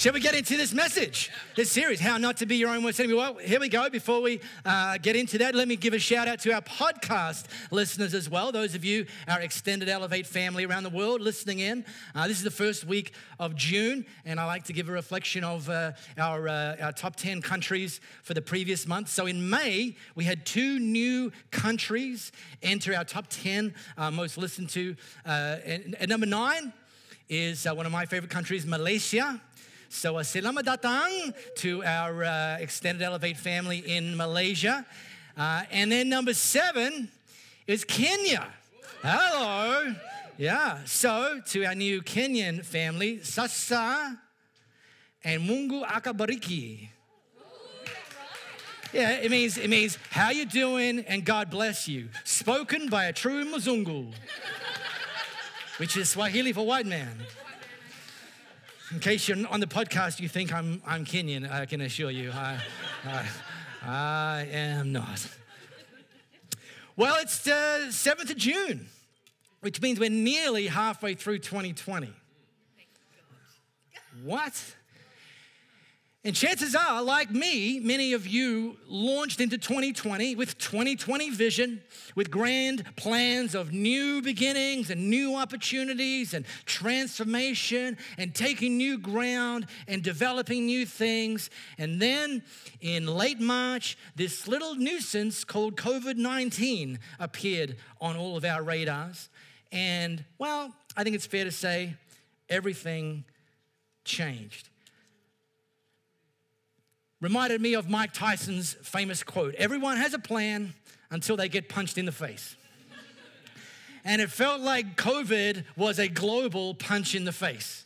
Shall we get into this message, this series, How Not to Be Your Own Worst Enemy? Well, here we go. Before we uh, get into that, let me give a shout out to our podcast listeners as well. Those of you, our extended Elevate family around the world listening in. Uh, this is the first week of June, and I like to give a reflection of uh, our, uh, our top 10 countries for the previous month. So in May, we had two new countries enter our top 10 uh, most listened to. Uh, and, and number nine is one of my favorite countries, Malaysia. So, uh, selamat datang to our uh, extended Elevate family in Malaysia. Uh, and then number seven is Kenya. Hello. Yeah. So, to our new Kenyan family, Sasa and Mungu Akabariki. Yeah, it means it means how you doing and God bless you. Spoken by a true Mzungu, which is Swahili for white man. In case you're on the podcast, you think I'm, I'm Kenyan, I can assure you, I, I, I am not. Well, it's the 7th of June, which means we're nearly halfway through 2020. What? And chances are, like me, many of you launched into 2020 with 2020 vision, with grand plans of new beginnings and new opportunities and transformation and taking new ground and developing new things. And then in late March, this little nuisance called COVID 19 appeared on all of our radars. And well, I think it's fair to say everything changed reminded me of Mike Tyson's famous quote Everyone has a plan until they get punched in the face. and it felt like COVID was a global punch in the face.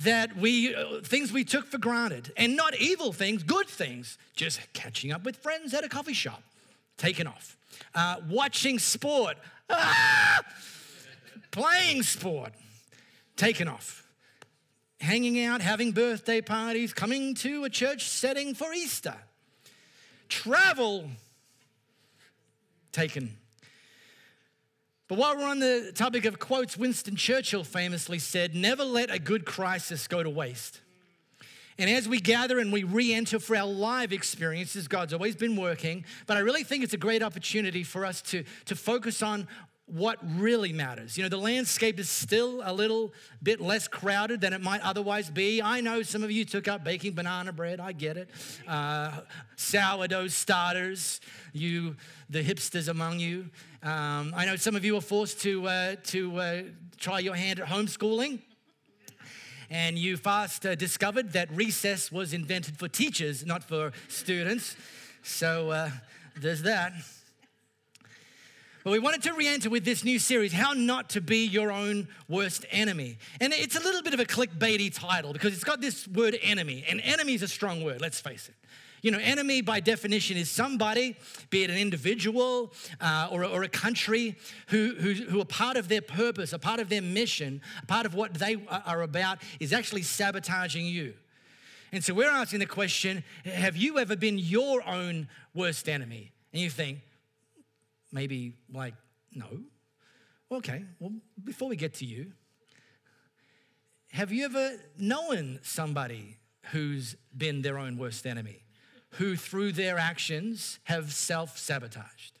That we, uh, things we took for granted, and not evil things, good things, just catching up with friends at a coffee shop, taken off. Uh, watching sport, ah! playing sport, taken off hanging out, having birthday parties, coming to a church setting for Easter. Travel taken. But while we're on the topic of quotes, Winston Churchill famously said, Never let a good crisis go to waste. And as we gather and we re enter for our live experiences, God's always been working. But I really think it's a great opportunity for us to, to focus on what really matters. You know, the landscape is still a little bit less crowded than it might otherwise be. I know some of you took up baking banana bread, I get it. Uh, sourdough starters, you, the hipsters among you. Um, I know some of you were forced to, uh, to uh, try your hand at homeschooling. And you fast uh, discovered that recess was invented for teachers, not for students. So uh, there's that. But we wanted to re enter with this new series, How Not to Be Your Own Worst Enemy. And it's a little bit of a clickbaity title because it's got this word enemy. And enemy is a strong word, let's face it. You know, enemy by definition is somebody, be it an individual uh, or, or a country, who, who, who are part of their purpose, a part of their mission, a part of what they are about is actually sabotaging you. And so we're asking the question have you ever been your own worst enemy? And you think, maybe like, no. Okay, well, before we get to you, have you ever known somebody who's been their own worst enemy, who through their actions have self sabotaged?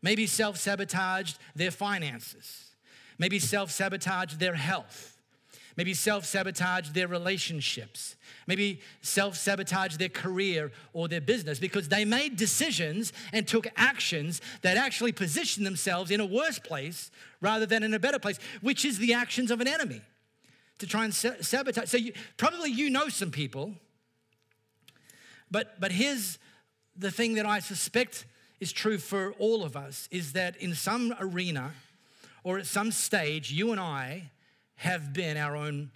Maybe self sabotaged their finances, maybe self sabotaged their health, maybe self sabotage their relationships, maybe self sabotage their career or their business because they made decisions and took actions that actually positioned themselves in a worse place rather than in a better place, which is the actions of an enemy to try and sabotage. So, you, probably you know some people, but, but here's the thing that I suspect is true for all of us is that in some arena or at some stage, you and I have been our own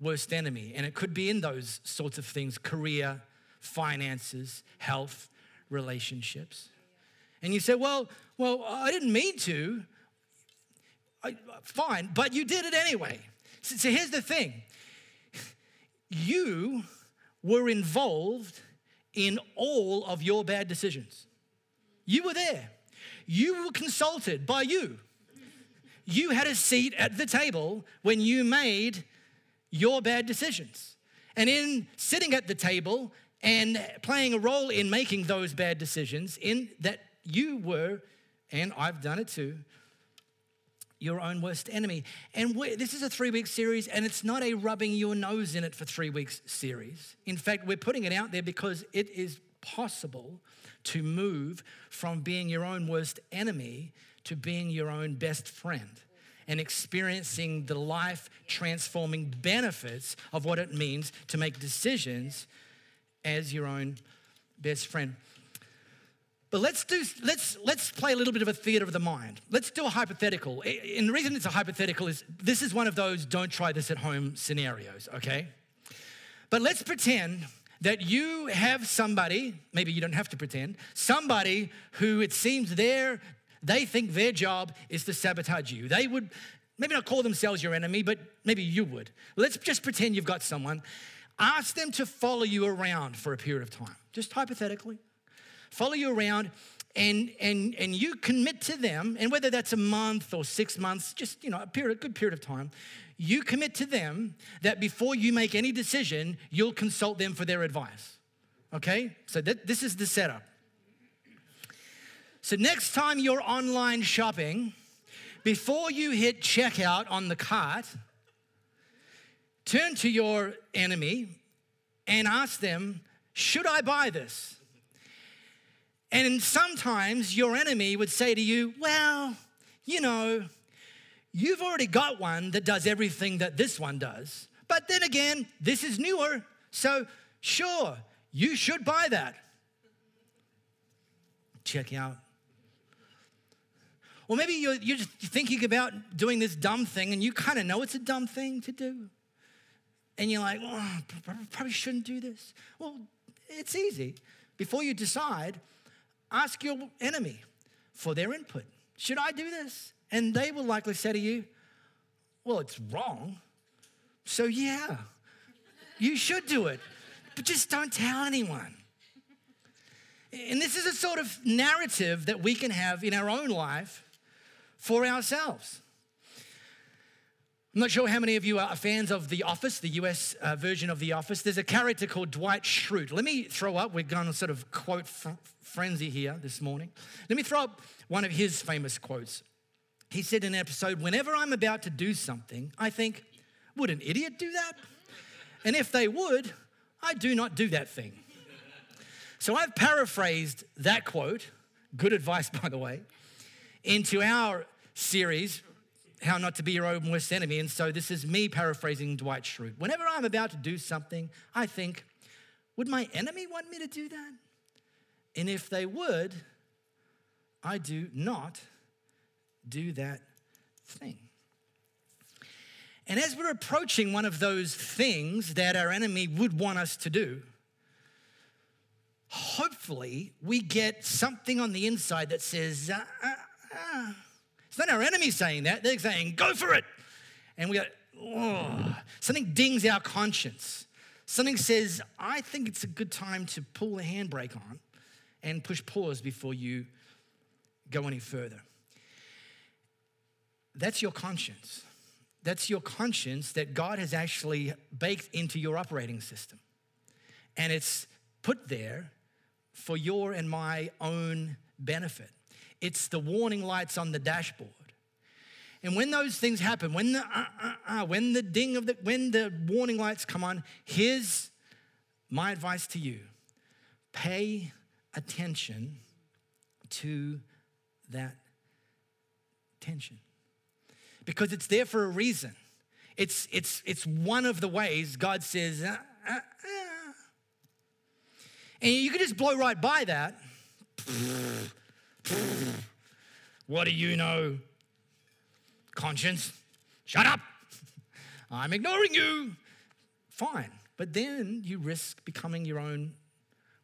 worst enemy. And it could be in those sorts of things career, finances, health, relationships. And you say, well, well, I didn't mean to. I, fine, but you did it anyway. So, so here's the thing you were involved in all of your bad decisions. You were there. You were consulted by you. You had a seat at the table when you made your bad decisions. And in sitting at the table and playing a role in making those bad decisions, in that you were, and I've done it too, your own worst enemy. And this is a three week series, and it's not a rubbing your nose in it for three weeks series. In fact, we're putting it out there because it is possible to move from being your own worst enemy to being your own best friend and experiencing the life transforming benefits of what it means to make decisions as your own best friend. But let's do let's let's play a little bit of a theater of the mind. Let's do a hypothetical. And the reason it's a hypothetical is this is one of those don't try this at home scenarios, okay? But let's pretend that you have somebody, maybe you don't have to pretend, somebody who it seems they're they think their job is to sabotage you. They would maybe not call themselves your enemy, but maybe you would. Let's just pretend you've got someone. Ask them to follow you around for a period of time, just hypothetically. Follow you around and, and, and you commit to them, and whether that's a month or six months, just you know, a period, a good period of time, you commit to them that before you make any decision, you'll consult them for their advice. Okay? So that, this is the setup. So, next time you're online shopping, before you hit checkout on the cart, turn to your enemy and ask them, Should I buy this? And sometimes your enemy would say to you, Well, you know, you've already got one that does everything that this one does. But then again, this is newer, so sure, you should buy that. Check out or maybe you're, you're just thinking about doing this dumb thing and you kind of know it's a dumb thing to do. And you're like, oh, probably shouldn't do this. Well, it's easy. Before you decide, ask your enemy for their input. Should I do this? And they will likely say to you, well, it's wrong. So, yeah, you should do it, but just don't tell anyone. And this is a sort of narrative that we can have in our own life for ourselves. I'm not sure how many of you are fans of The Office, the US uh, version of The Office. There's a character called Dwight Schrute. Let me throw up, we're going to sort of quote fr- frenzy here this morning. Let me throw up one of his famous quotes. He said in an episode, Whenever I'm about to do something, I think, would an idiot do that? And if they would, I do not do that thing. So I've paraphrased that quote, good advice, by the way, into our series, How Not to Be Your Own Worst Enemy. And so this is me paraphrasing Dwight Schrute. Whenever I'm about to do something, I think, would my enemy want me to do that? And if they would, I do not do that thing. And as we're approaching one of those things that our enemy would want us to do, hopefully we get something on the inside that says, uh, uh, uh, it's not our enemy saying that. They're saying, go for it. And we go, oh. Something dings our conscience. Something says, I think it's a good time to pull the handbrake on and push pause before you go any further. That's your conscience. That's your conscience that God has actually baked into your operating system. And it's put there for your and my own benefit. It's the warning lights on the dashboard. And when those things happen, when the uh, uh, uh, when the ding of the when the warning lights come on, here's my advice to you: pay attention to that tension, because it's there for a reason. It's it's it's one of the ways God says. Uh, uh, uh. and you can just blow right by that what do you know? Conscience, shut up. I'm ignoring you. Fine. But then you risk becoming your own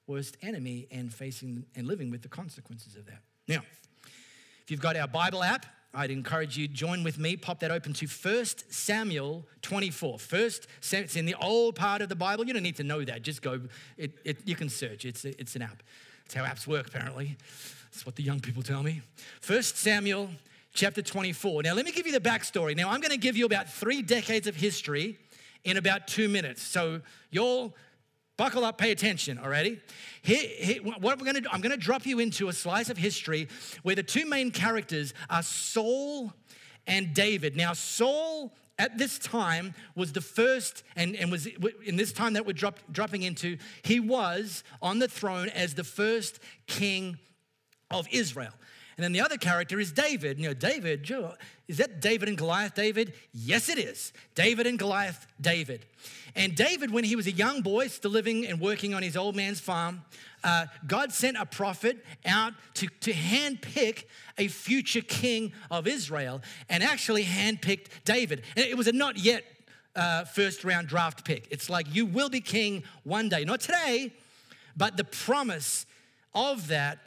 worst enemy and facing and living with the consequences of that. Now, if you've got our Bible app, I'd encourage you join with me. Pop that open to 1 Samuel 24. First, it's in the old part of the Bible. You don't need to know that. Just go. It, it, you can search. It's it's an app. That's how apps work. Apparently, that's what the young people tell me. First Samuel chapter 24. Now, let me give you the backstory. Now, I'm going to give you about three decades of history in about two minutes. So, you'll buckle up, pay attention, already. What we're going to do, I'm going to drop you into a slice of history where the two main characters are Saul and David. Now, Saul at this time was the first, and, and was in this time that we're drop, dropping into, he was on the throne as the first king of Israel. And then the other character is David. You know, David, is that David and Goliath, David? Yes, it is. David and Goliath, David. And David, when he was a young boy, still living and working on his old man's farm, uh, God sent a prophet out to, to handpick a future king of Israel and actually handpicked David. And it was a not yet uh, first round draft pick. It's like you will be king one day, not today, but the promise of that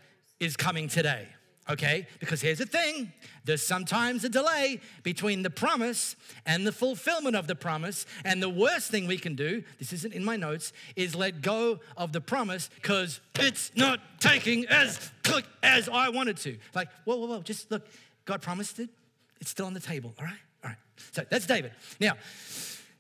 is coming today okay? Because here's the thing there's sometimes a delay between the promise and the fulfillment of the promise. And the worst thing we can do, this isn't in my notes, is let go of the promise because it's not taking as quick as I wanted to. Like, whoa, whoa, whoa, just look, God promised it, it's still on the table, all right? All right. So that's David. Now,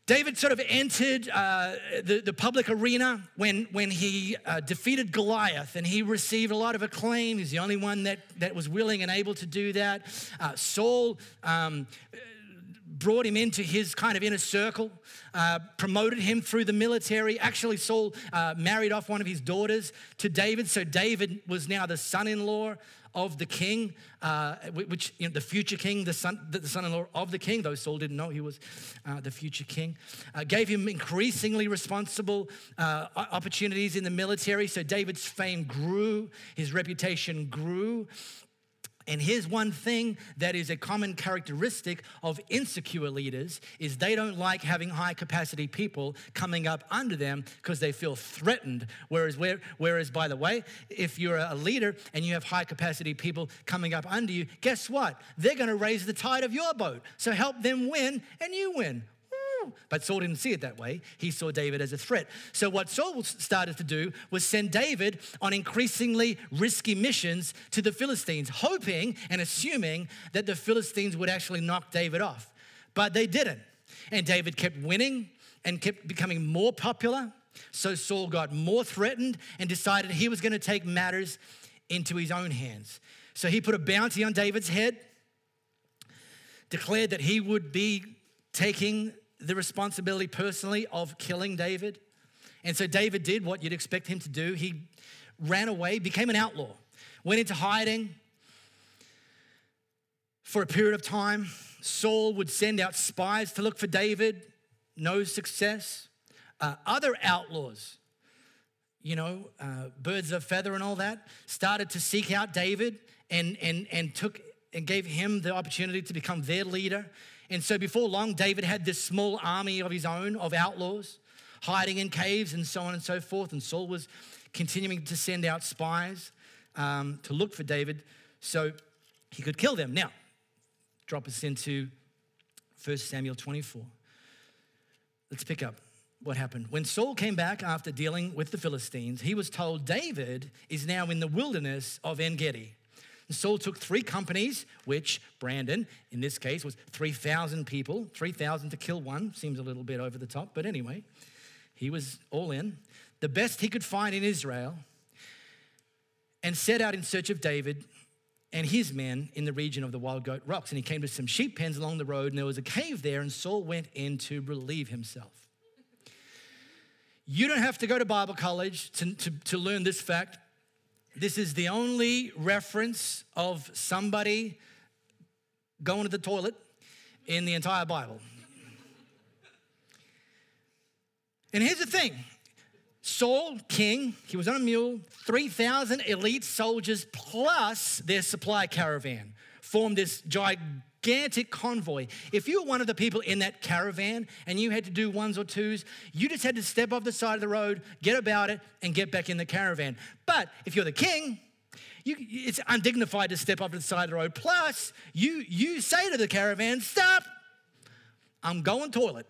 David sort of entered uh, the, the public arena when, when he uh, defeated Goliath and he received a lot of acclaim. He's the only one that, that was willing and able to do that. Uh, Saul um, brought him into his kind of inner circle, uh, promoted him through the military. Actually, Saul uh, married off one of his daughters to David, so David was now the son in law of the king, uh, which you know, the future king, the son, the son-in-law of the king, though Saul didn't know he was uh, the future king, uh, gave him increasingly responsible uh, opportunities in the military. So David's fame grew, his reputation grew. And here's one thing that is a common characteristic of insecure leaders is they don't like having high capacity people coming up under them because they feel threatened. Whereas, whereas, by the way, if you're a leader and you have high capacity people coming up under you, guess what? They're going to raise the tide of your boat. So help them win and you win. But Saul didn't see it that way. He saw David as a threat. So, what Saul started to do was send David on increasingly risky missions to the Philistines, hoping and assuming that the Philistines would actually knock David off. But they didn't. And David kept winning and kept becoming more popular. So, Saul got more threatened and decided he was going to take matters into his own hands. So, he put a bounty on David's head, declared that he would be taking the responsibility personally of killing David. And so David did what you'd expect him to do. He ran away, became an outlaw, went into hiding for a period of time. Saul would send out spies to look for David, no success. Uh, other outlaws, you know, uh, birds of feather and all that, started to seek out David and, and, and took and gave him the opportunity to become their leader. And so before long, David had this small army of his own of outlaws hiding in caves and so on and so forth. And Saul was continuing to send out spies um, to look for David so he could kill them. Now, drop us into 1 Samuel 24. Let's pick up what happened. When Saul came back after dealing with the Philistines, he was told David is now in the wilderness of En Gedi. Saul took three companies, which Brandon, in this case, was 3,000 people. 3,000 to kill one seems a little bit over the top, but anyway, he was all in. The best he could find in Israel, and set out in search of David and his men in the region of the Wild Goat Rocks. And he came to some sheep pens along the road, and there was a cave there, and Saul went in to relieve himself. You don't have to go to Bible college to, to, to learn this fact. This is the only reference of somebody going to the toilet in the entire Bible. And here's the thing Saul, king, he was on a mule, 3,000 elite soldiers plus their supply caravan formed this gigantic gigantic convoy. If you were one of the people in that caravan and you had to do ones or twos, you just had to step off the side of the road, get about it, and get back in the caravan. But if you're the king, You, it's undignified to step off the side of the road. Plus, you, you say to the caravan, Stop, I'm going toilet.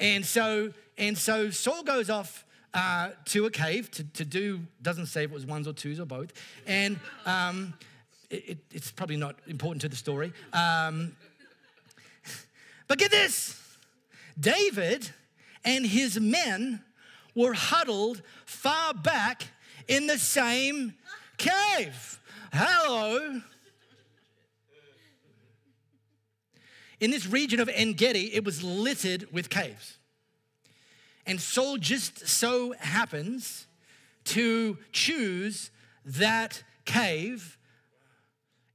And so, and so Saul goes off uh, to a cave to, to do, doesn't say if it was ones or twos or both. And um, it, it's probably not important to the story. Um, but get this David and his men were huddled far back in the same cave. Hello. In this region of En Gedi, it was littered with caves. And Saul just so happens to choose that cave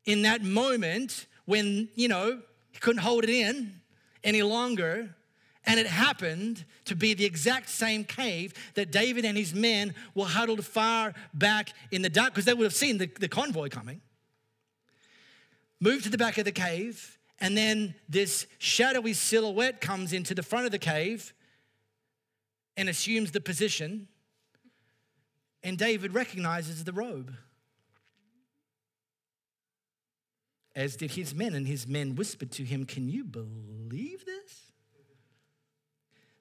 in that moment when, you know, he couldn't hold it in any longer. And it happened to be the exact same cave that David and his men were huddled far back in the dark because they would have seen the, the convoy coming. Moved to the back of the cave, and then this shadowy silhouette comes into the front of the cave and assumes the position. And David recognizes the robe. As did his men, and his men whispered to him, Can you believe this?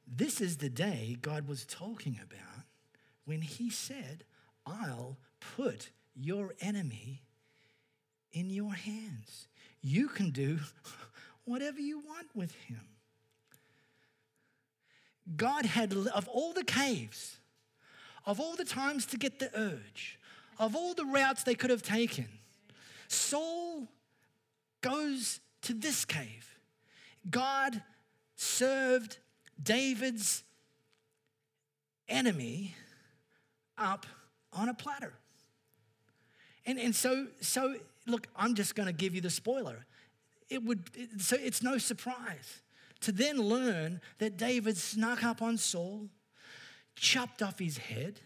This is the day God was talking about when he said, I'll put your enemy in your hands. You can do whatever you want with him. God had, of all the caves, of all the times to get the urge, of all the routes they could have taken, Saul goes to this cave. God served David's enemy up on a platter. And, and so, so, look, I'm just going to give you the spoiler. It would, it, so it's no surprise to then learn that David snuck up on Saul, chopped off his head,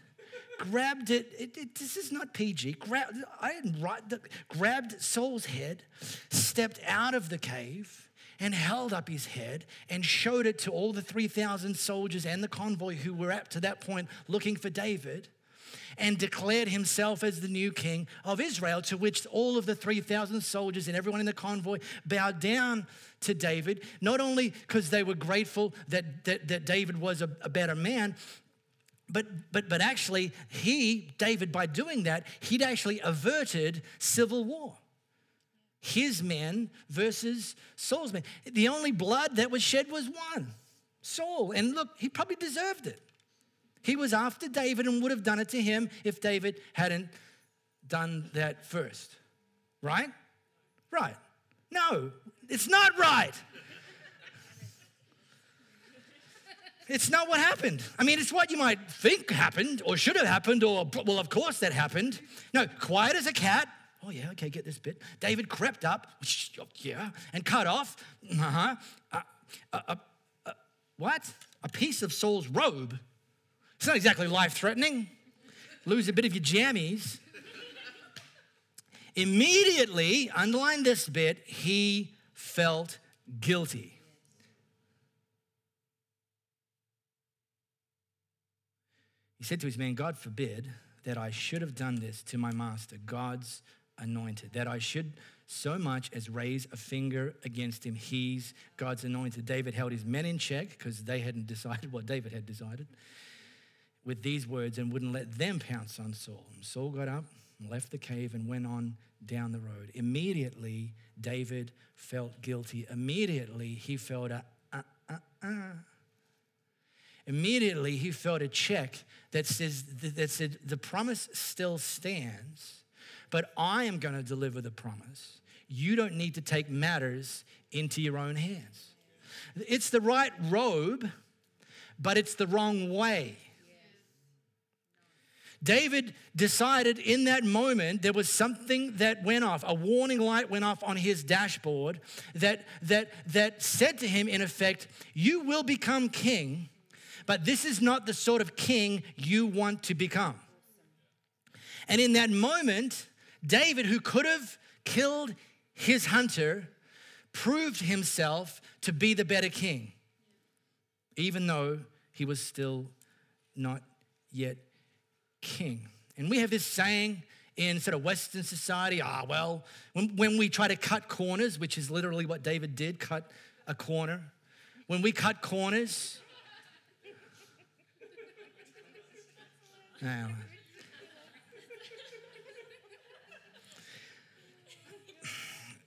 grabbed it, it, it, this is not PG, grabbed, I didn't write, the, grabbed Saul's head, stepped out of the cave, and held up his head and showed it to all the 3,000 soldiers and the convoy who were up to that point looking for David and declared himself as the new king of Israel, to which all of the 3,000 soldiers and everyone in the convoy bowed down to David, not only because they were grateful that, that, that David was a, a better man, but, but, but actually, he, David, by doing that, he'd actually averted civil war his men versus Saul's men. The only blood that was shed was one Saul. And look, he probably deserved it. He was after David and would have done it to him if David hadn't done that first. Right? Right. No, it's not right. It's not what happened. I mean, it's what you might think happened or should have happened, or, well, of course that happened. No, quiet as a cat, Oh, yeah, okay, get this bit. David crept up, yeah, and cut off, uh-huh, uh, uh, uh, what? A piece of Saul's robe. It's not exactly life threatening. Lose a bit of your jammies. Immediately, underline this bit, he felt guilty. He said to his man, God forbid that I should have done this to my master, God's anointed, that I should so much as raise a finger against him. He's God's anointed. David held his men in check because they hadn't decided what David had decided with these words and wouldn't let them pounce on Saul. And Saul got up, left the cave, and went on down the road. Immediately, David felt guilty. Immediately, he felt a uh. Immediately, he felt a check that says that said the promise still stands but I am going to deliver the promise. You don't need to take matters into your own hands. It's the right robe, but it's the wrong way. David decided in that moment there was something that went off, a warning light went off on his dashboard that, that, that said to him, in effect, You will become king, but this is not the sort of king you want to become. And in that moment, David, who could have killed his hunter, proved himself to be the better king, even though he was still not yet king. And we have this saying in sort of Western society. Ah, well, when, when we try to cut corners, which is literally what David did, cut a corner. When we cut corners,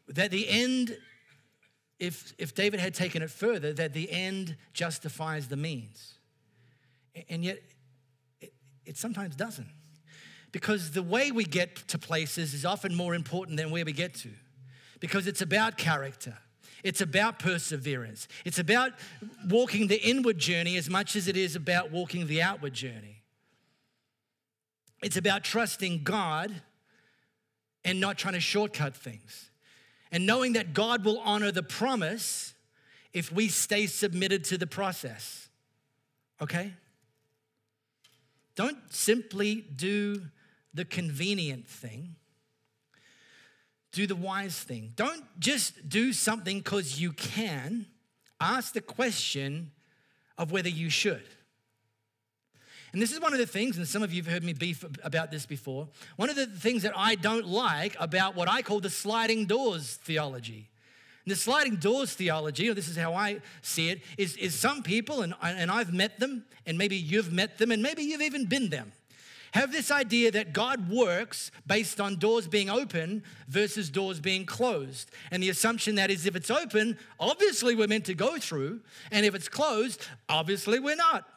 that the end, if, if David had taken it further, that the end justifies the means. And yet, it, it sometimes doesn't. Because the way we get to places is often more important than where we get to. Because it's about character, it's about perseverance, it's about walking the inward journey as much as it is about walking the outward journey. It's about trusting God and not trying to shortcut things. And knowing that God will honor the promise if we stay submitted to the process. Okay? Don't simply do the convenient thing. Do the wise thing. Don't just do something because you can. Ask the question of whether you should. And this is one of the things, and some of you have heard me beef about this before. One of the things that I don't like about what I call the sliding doors theology. And the sliding doors theology, or this is how I see it, is, is some people, and, and I've met them, and maybe you've met them, and maybe you've even been them, have this idea that God works based on doors being open versus doors being closed. And the assumption that is if it's open, obviously we're meant to go through, and if it's closed, obviously we're not.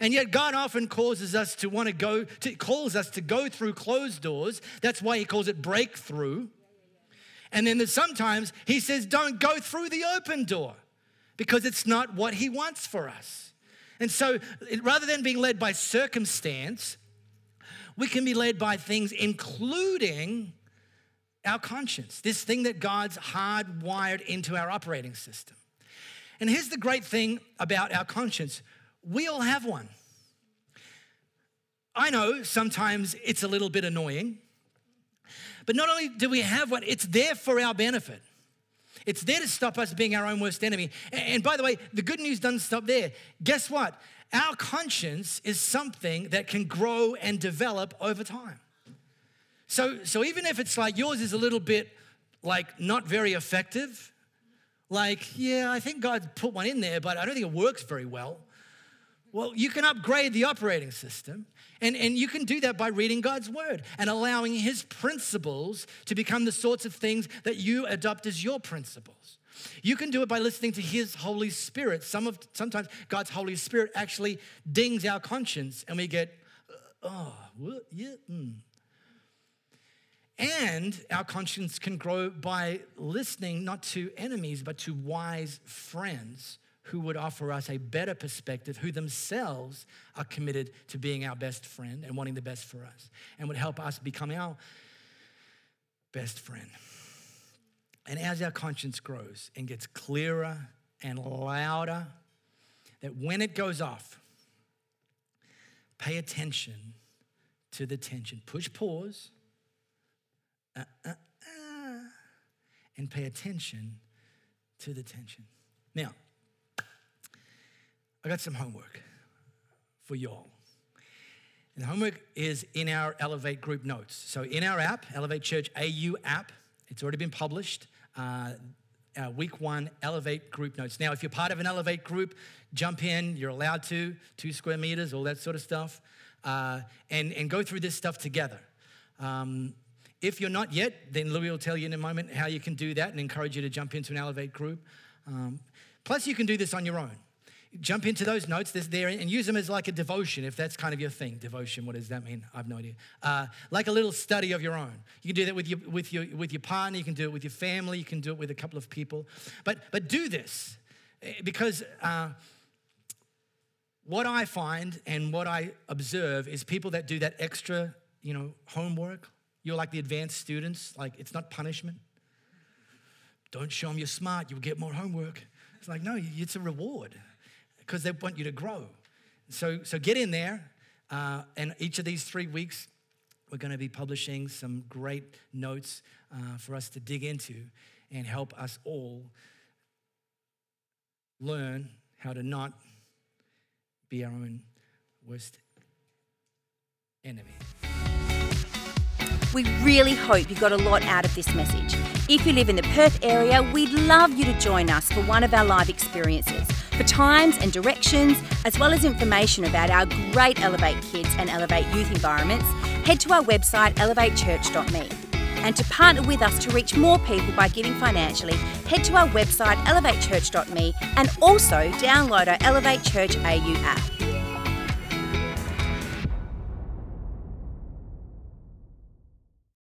And yet God often causes us to want to go, to, calls us to go through closed doors. That's why he calls it breakthrough. And then sometimes he says, don't go through the open door because it's not what he wants for us. And so rather than being led by circumstance, we can be led by things including our conscience, this thing that God's hardwired into our operating system. And here's the great thing about our conscience we all have one. I know sometimes it's a little bit annoying, but not only do we have one, it's there for our benefit. It's there to stop us being our own worst enemy. And by the way, the good news doesn't stop there. Guess what? Our conscience is something that can grow and develop over time. So, so even if it's like yours is a little bit like not very effective, like, yeah, I think God put one in there, but I don't think it works very well. Well, you can upgrade the operating system, and, and you can do that by reading God's word and allowing His principles to become the sorts of things that you adopt as your principles. You can do it by listening to His Holy Spirit. Some of, sometimes God's Holy Spirit actually dings our conscience, and we get, oh, what? yeah, mm. And our conscience can grow by listening not to enemies, but to wise friends who would offer us a better perspective, who themselves are committed to being our best friend and wanting the best for us, and would help us become our best friend. And as our conscience grows and gets clearer and louder, that when it goes off, pay attention to the tension. Push pause uh, uh, uh, and pay attention to the tension. Now, I got some homework for y'all. And the homework is in our Elevate group notes. So in our app, Elevate Church AU app, it's already been published. Uh, our week one Elevate group notes. Now, if you're part of an Elevate group, jump in. You're allowed to, two square meters, all that sort of stuff, uh, and, and go through this stuff together. Um, if you're not yet, then Louis will tell you in a moment how you can do that and encourage you to jump into an Elevate group. Um, plus, you can do this on your own jump into those notes that's there and use them as like a devotion if that's kind of your thing. Devotion what does that mean? I have no idea. Uh, like a little study of your own. You can do that with your with your with your partner you can do it with your family you can do it with a couple of people. But but do this eh, because uh, what i find and what i observe is people that do that extra you know homework. You're like the advanced students like it's not punishment. Don't show them you're smart you'll get more homework. It's like no it's a reward because they want you to grow. So, so get in there. Uh, and each of these three weeks, we're going to be publishing some great notes uh, for us to dig into and help us all learn how to not be our own worst enemy. We really hope you got a lot out of this message. If you live in the Perth area, we'd love you to join us for one of our live experiences. For times and directions, as well as information about our great Elevate Kids and Elevate Youth environments, head to our website elevatechurch.me. And to partner with us to reach more people by giving financially, head to our website elevatechurch.me and also download our Elevate Church AU app.